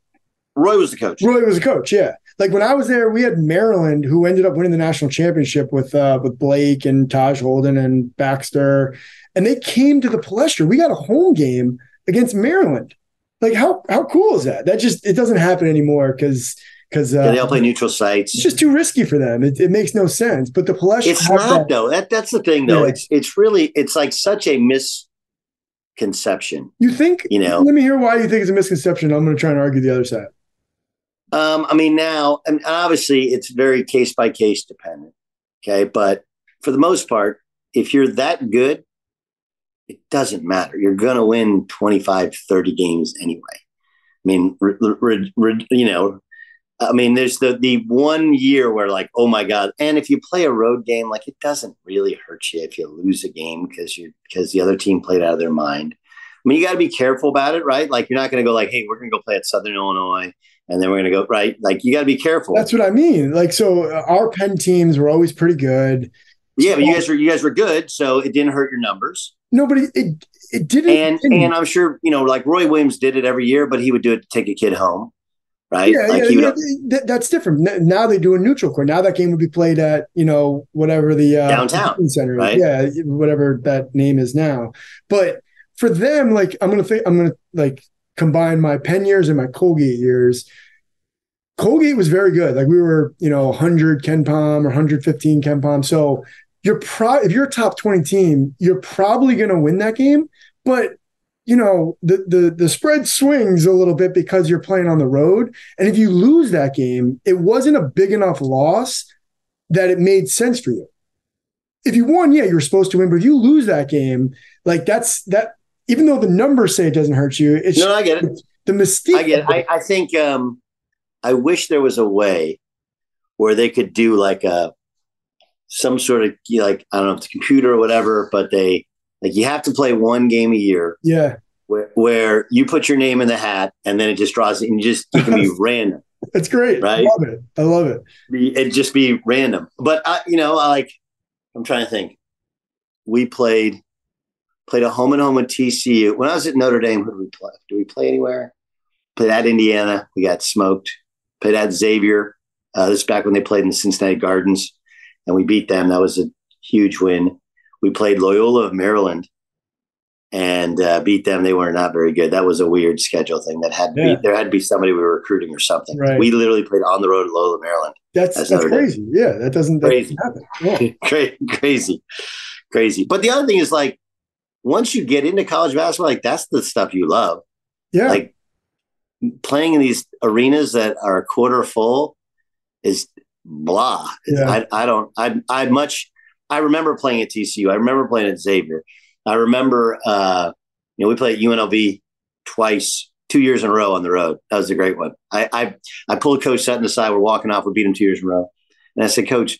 Roy was the coach. Roy was the coach. Yeah, like when I was there, we had Maryland who ended up winning the national championship with uh, with Blake and Tahj Holden and Baxter, and they came to the Palestra. We got a home game against Maryland. Like how how cool is that? That just it doesn't happen anymore because because uh, Yeah, they all play neutral sites. it's just too risky for them. It, it makes no sense. But the Palestra, It's not that- though. That that's the thing though. Yeah. It's it's really it's like such a misconception. You think? You know. Let me hear why you think it's a misconception. I'm going to try and argue the other side. Um, I mean, now obviously it's very case by case dependent. Okay, but for the most part, if you're that good, it doesn't matter. You're going to win 25, 30 games anyway. I mean, r- r- r- r- you know, I mean, there's the the one year where like, oh my god! And if you play a road game, like it doesn't really hurt you if you lose a game because you because the other team played out of their mind. I mean, you got to be careful about it, right? Like you're not going to go like, hey, we're going to go play at Southern Illinois, and then we're going to go right. Like you got to be careful. That's what I mean. Like, so uh, our Penn teams were always pretty good. yeah, but you guys were you guys were good, so it didn't hurt your numbers. Nobody, it it didn't. And didn't. and I'm sure you know, like Roy Williams did it every year, but he would do it to take a kid home, right? yeah, like yeah, he would, yeah, that- that's different. Now they do a neutral court. Now that game would be played at you know whatever the uh, Downtown, center, right? yeah, whatever that name is now. But for them, like I'm gonna think I'm gonna like combine my Penn years and my Colgate years. Colgate was very good. Like we were, you know, 100 KenPom or 115 KenPom. So you're pro if you're a top 20 team, you're probably going to win that game. But you know, the the the spread swings a little bit because you're playing on the road. And if you lose that game, it wasn't a big enough loss that it made sense for you. If you won, yeah, you're supposed to win. But if you lose that game, like that's that. Even though the numbers say it doesn't hurt you, it's no, I get it. the mystique. I get it. I, I think um, I wish there was a way where they could do like a some sort of you know, like I don't know if it's a computer or whatever, but they like you have to play one game a year yeah, where, where you put your name in the hat and then it just draws it and you just you can be [laughs] random. It's great. Right? I love it. I love it. It'd just be random. But I, you know, I like. I'm trying to think. We played played a home and home with TCU. When I was at Notre Dame, who did we play? Do we play anywhere? Played at Indiana. We got smoked. Played at Xavier. Uh, this is back when they played in the Cincinnati Gardens, and we beat them. That was a huge win. We played Loyola of Maryland and uh, beat them. They were not very good. That was a weird schedule thing. That had to Yeah. be, there had to be somebody we were recruiting or something. Right. We literally played on the road at Loyola, Maryland. That's That's that's, Notre Dame. crazy. Yeah, that doesn't that Crazy. doesn't happen. Yeah. [laughs] Cra- crazy, crazy. But the other thing is like, once you get into college basketball, like that's the stuff you love. Yeah. Like playing in these arenas that are a quarter full is blah. Yeah. I, I don't. I I much. I remember playing at TCU. I remember playing at Xavier. I remember. uh You know, we played at UNLV twice, two years in a row on the road. That was a great one. I I, I pulled Coach Sutton aside. We're walking off. We beat him two years in a row, and I said, Coach,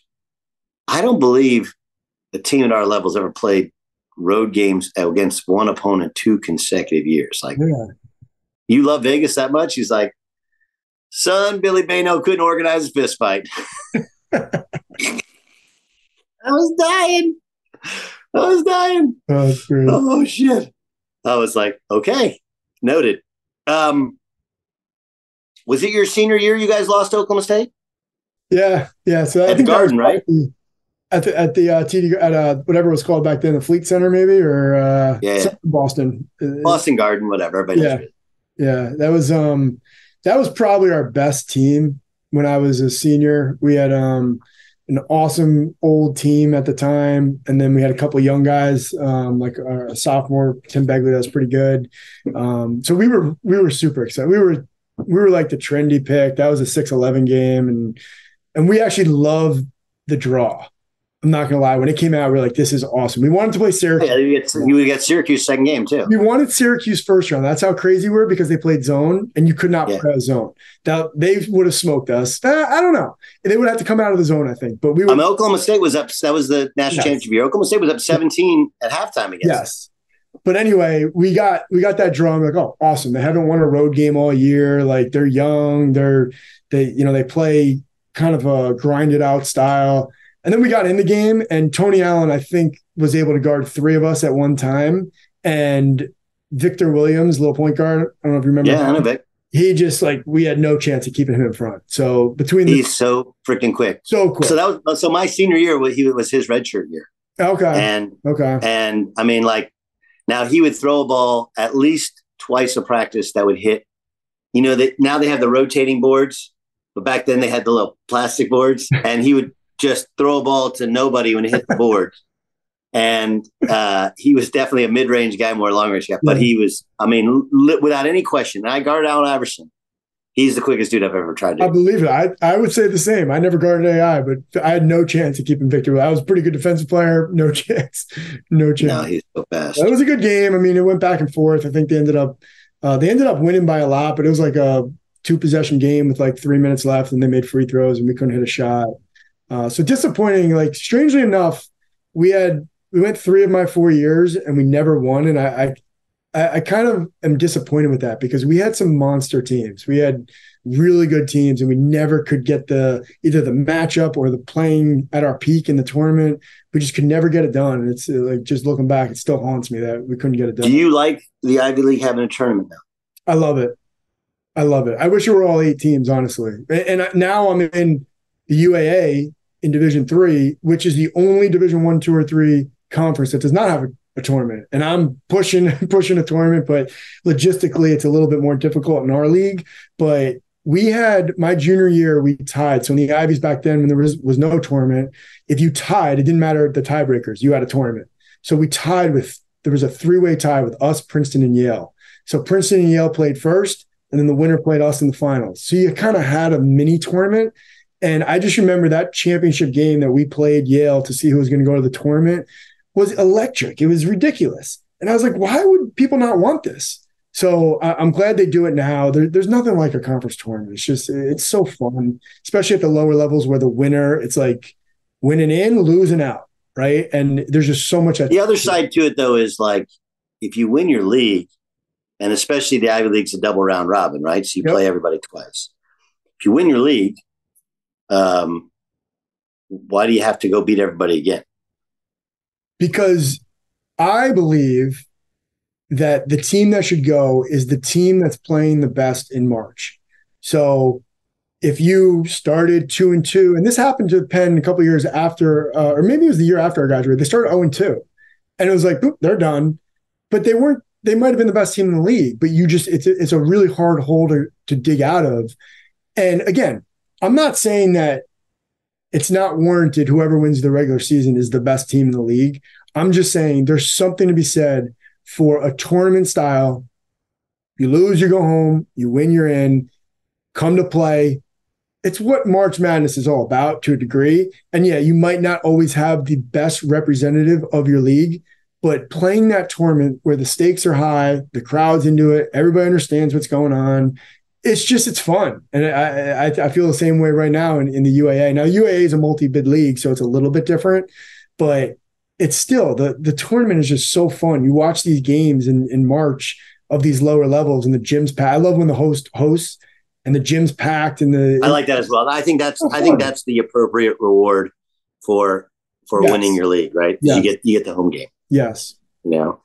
I don't believe a team at our levels ever played road games against one opponent two consecutive years. Like, Yeah. you love Vegas that much? He's like, son, Billy Bayno couldn't organize a fist fight. [laughs] I was dying. I was dying. Oh. Oh shit. I was like, okay, noted. Um, was it your senior year you guys lost to Oklahoma State? Yeah, yeah. So I At the think Garden, right? At the at the uh, TD at uh, whatever it was called back then, the Fleet Center maybe or uh, Yeah, yeah. Boston. Uh, Boston Garden, whatever. But Yeah. Yeah, that was um that was probably our best team when I was a senior. We had um an awesome old team at the time, and then we had a couple of young guys, um, like our sophomore Tim Begley, that was pretty good. Um, so we were we were super excited. We were we were like the trendy pick. That was a six eleven game, and and we actually loved the draw. I'm not gonna lie. When it came out, we were like, "This is awesome." We wanted to play Syracuse. Yeah, you get you would get Syracuse second game too. We wanted Syracuse first round. That's how crazy we were because they played zone and you could not Yeah. play zone. That they would have smoked us. I don't know. They would have to come out of the zone, I think. But we were mean, um, Oklahoma State was up. That was the national Yes. championship year. Oklahoma State was up 17 at halftime against. yes. But anyway, we got we got that draw. I'm like, oh, awesome. They haven't won a road game all year. Like they're young. They're they you know they play kind of a grinded out style. And then we got in the game, and Tony Allen, I think, was able to guard three of us at one time. And Victor Williams, little point guard. I don't know if you remember. Yeah, I know Vic. he just like we had no chance of keeping him in front. So between the He's so freaking quick. so quick. So that was so my senior year. wa- He was his redshirt year, okay. and okay. and I mean, like now he would throw a ball at least twice a practice that would hit. You know that now they have the rotating boards, but back then they had the little plastic boards, [laughs] and he would just throw a ball to nobody when it hit the board. [laughs] And uh, he was definitely a mid-range guy, more long-range guy. But he was, I mean, li- without any question. I guarded Allen Iverson. He's the quickest dude I've ever tried to. I believe it. I, I would say the same. I never guarded AI, but I had no chance of keeping Victor. I was a pretty good defensive player. [laughs] No chance. No chance. No, he's so fast. It was a good game. I mean, it went back and forth. I think they ended up uh, they ended up winning by a lot, but it was like a two possession game with like three minutes left, and they made free throws, and we couldn't hit a shot. Uh, so disappointing. Like strangely enough, we had we went three of my four years, and we never won. And I I, I kind of am disappointed with that because we had some monster teams. We had really good teams, and we never could get the either the matchup or the playing at our peak in the tournament. We just could never get it done. And it's like just looking back, it still haunts me that we couldn't get it done. Do you like the Ivy League having a tournament now? I love it. I love it. I wish it were all eight teams, honestly. And, and now I'm in the UAA in Division Three, which is the only Division One, two, or three conference that does not have a, a tournament. And I'm pushing [laughs] pushing a tournament, but logistically, it's a little bit more difficult in our league. But we had my junior year, we tied. So in the Ivies back then, when there was was no tournament, if you tied, it didn't matter the tiebreakers. You had a tournament. So we tied with there was a three way tie with us, Princeton, and Yale. So Princeton and Yale played first, and then the winner played us in the finals. So you kind of had a mini tournament. And I just remember that championship game that we played Yale to see who was going to go to the tournament was electric. It was ridiculous. And I was like, why would people not want this? So I- I'm glad they do it now. There, there's nothing like a conference tournament. It's just, it's so fun, especially at the lower levels where the winner, it's like winning in, losing out, right? And there's just so much. At- The other side to it, though, is like if you win your league, and especially the Ivy League's a double round robin, right? So you Yep. play everybody twice. If you win your league, um, why do you have to go beat everybody again? Because I believe that the team that should go is the team that's playing the best in March. So if you started two and two, and this happened to Penn a couple years after, uh, or maybe it was the year after I graduated, they started 0 and 2. And it was like, boop, they're done. But they weren't, they might have been the best team in the league, but you just, it's a, it's a really hard hole to, to dig out of. And again, I'm not saying that it's not warranted whoever wins the regular season is the best team in the league. I'm just saying there's something to be said for a tournament style. You lose, you go home. You win, you're in. Come to play. It's what March Madness is all about to a degree. And yeah, you might not always have the best representative of your league, but playing that tournament where the stakes are high, the crowd's into it, everybody understands what's going on. It's just it's fun, and I I, I feel the same way right now in, in the UAA. Now UAA is a multi bid league, so it's a little bit different, but it's still the the tournament is just so fun. You watch these games in in March of these lower levels and the gyms packed. I love when the host hosts and the gym's packed and the I like that as well. I think that's I think that's the appropriate reward for for Yes. winning your league, right? Yes. You get you get the home game. yes. You know,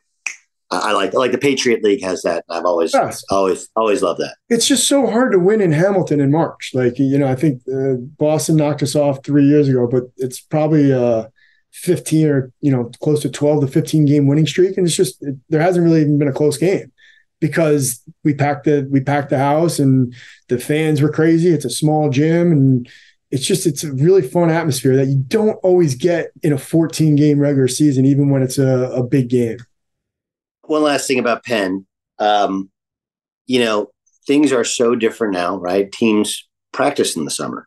I, I like like the Patriot League has that. I've always Yes. always always loved that. It's just so hard to win in Hamilton in March. Like you know, I think uh, Boston knocked us off three years ago, but it's probably uh 15 or you know close to 12 to 15 game winning streak, and it's just it, there hasn't really even been a close game because we packed the we packed the house and the fans were crazy. It's a small gym and it's just it's a really fun atmosphere that you don't always get in a 14 game regular season, even when it's a, a big game. One last thing about Penn, um, you know, things are so different now, right? Teams practice in the summer.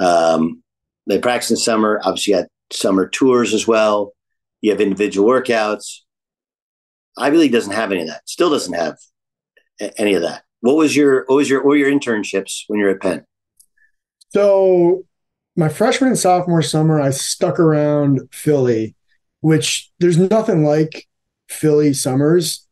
Um, they practice in the summer. Obviously, you got summer tours as well. You have individual workouts. Ivy League doesn't have any of that. Still doesn't have any of that. What was your what was your were your internships when you were at Penn? So my freshman and sophomore summer, I stuck around Philly, which there's nothing like Philly summers.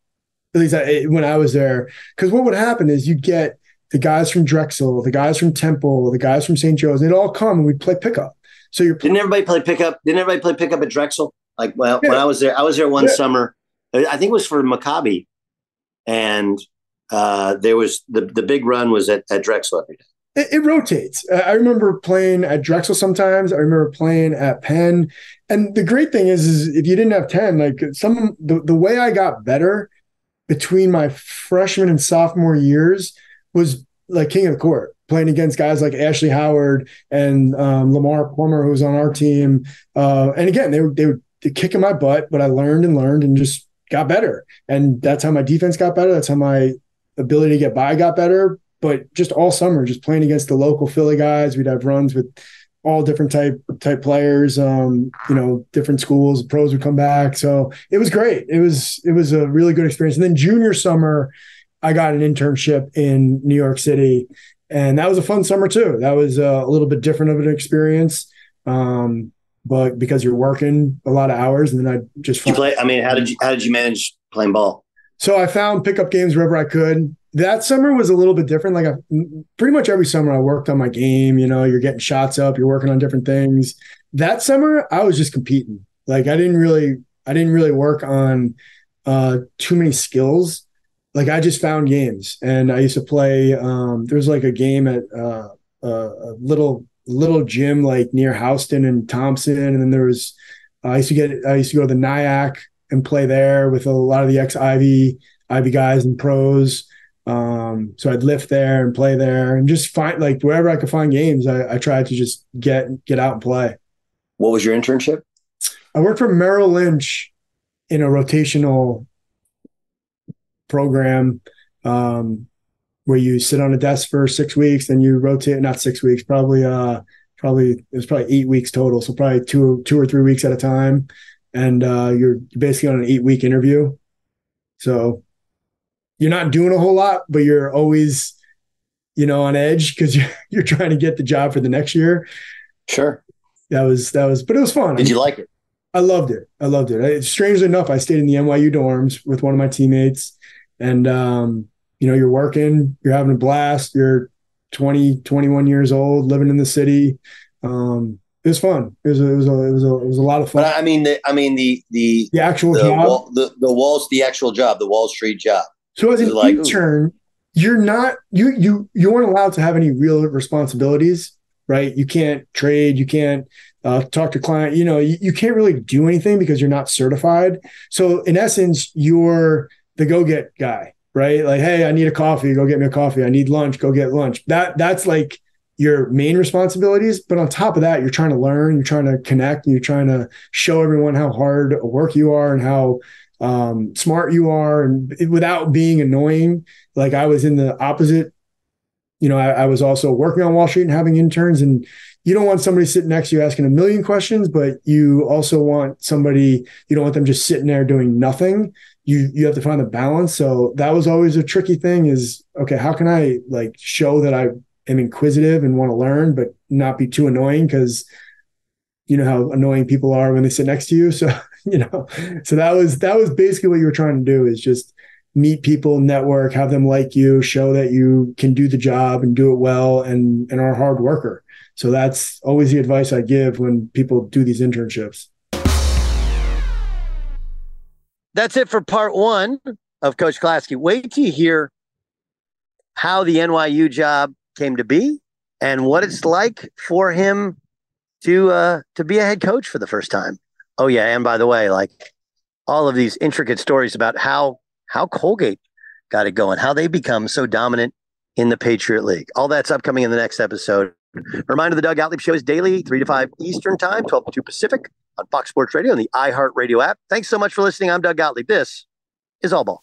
At least I, when I was there, because what would happen is you'd get the guys from Drexel, the guys from Temple, the guys from St. Joe's, they'd all come and we'd play pickup. So you're Didn't everybody play pickup? Didn't everybody play pickup at Drexel? Like well, when I was there, I was there one Yeah. summer. I think it was for Maccabi, and uh, there was the the big run was at, at Drexel every day. It, it rotates. Uh, I remember playing at Drexel sometimes. I remember playing at Penn. And the great thing is, is if you didn't have 10, like some the, the way I got better between my freshman and sophomore years was like king of the court, playing against guys like Ashley Howard and um, Lamar Plummer, who was on our team. Uh, and again, they were they were kicking my butt, but I learned and learned and just got better. And that's how my defense got better. That's how my ability to get by got better. But just all summer, just playing against the local Philly guys, we'd have runs with all different type type players. Um, you know, different schools, pros would come back. So it was great. It was it was a really good experience. And then junior summer, I got an internship in New York City, and that was a fun summer too. That was uh, a little bit different of an experience. Um, but because you're working a lot of hours, and then I just you play? I mean, how did you how did you manage playing ball? so I found pickup games wherever I could. That summer was a little bit different. Like I, pretty much every summer I worked on my game. You know, you're getting shots up, you're working on different things. That summer I was just competing. Like I didn't really, I didn't really work on uh, too many skills. Like I just found games, and I used to play. Um, there was like a game at uh, uh, a little little gym like near Houston and Thompson, and then there was. I used to get. I used to go to the NYAC and play there with a lot of the ex Ivy Ivy guys and pros. Um, so I'd lift there and play there and just find like wherever I could find games, I, I tried to just get get out and play. What was your internship? I worked for Merrill Lynch in a rotational program um, where you sit on a desk for six weeks, then you rotate. Not six weeks, probably. Uh, probably it was probably eight weeks total. So probably two two or three weeks at a time, and uh, you're basically on an eight week interview. So you're not doing a whole lot, but you're always, you know, on edge because [laughs] you're you're trying to get the job for the next year. Sure. That was that was, but it was fun. Did you like it? I loved it. I loved it. I, strangely enough, I stayed in the NYU dorms with one of my teammates, and um, you know, you're working, you're having a blast, you're 20, 21 years old, living in the city. Um, it was fun. It was a, it was a, it was a, it was a lot of fun. But I mean, the, I mean the the the actual the, job, Wall, the the walls, the actual job, the Wall Street job. So as an like, intern, ooh. you're not you you you weren't allowed to have any real responsibilities, right? You can't trade, you can't uh, talk to client. You know, you, you can't really do anything because you're not certified. So in essence, you're the go get guy, right? Like, hey, I need a coffee, go get me a coffee. I need lunch, go get lunch. That that's like your main responsibilities. But on top of that, you're trying to learn, you're trying to connect, and you're trying to show everyone how hard work you are and how um, smart you are, and without being annoying. Like I was in the opposite. You know, I, I was also working on Wall Street and having interns, and you don't want somebody sitting next to you asking a million questions, but you also want somebody. You don't want them just sitting there doing nothing. You you have to find the balance. So that was always a tricky thing. Is okay. How can I like show that I am inquisitive and want to learn, but not be too annoying because you know how annoying people are when they sit next to you. [laughs] So, [laughs] you know, so that was that was basically what you were trying to do is just meet people, network, have them like you, show that you can do the job and do it well and and are a hard worker. So that's always the advice I give when people do these internships. That's it for part one of Coach Klatsky. Wait till you hear how the NYU job came to be and what it's like for him to uh, to be a head coach for the first time. Oh yeah, and by the way, like all of these intricate stories about how how Colgate got it going, how they become so dominant in the Patriot League. All that's upcoming in the next episode. Reminder: the Doug Gottlieb Show is daily, three to five Eastern Time, twelve to two Pacific, on Fox Sports Radio and the iHeartRadio app. Thanks so much for listening. I'm Doug Gottlieb. This is All Ball.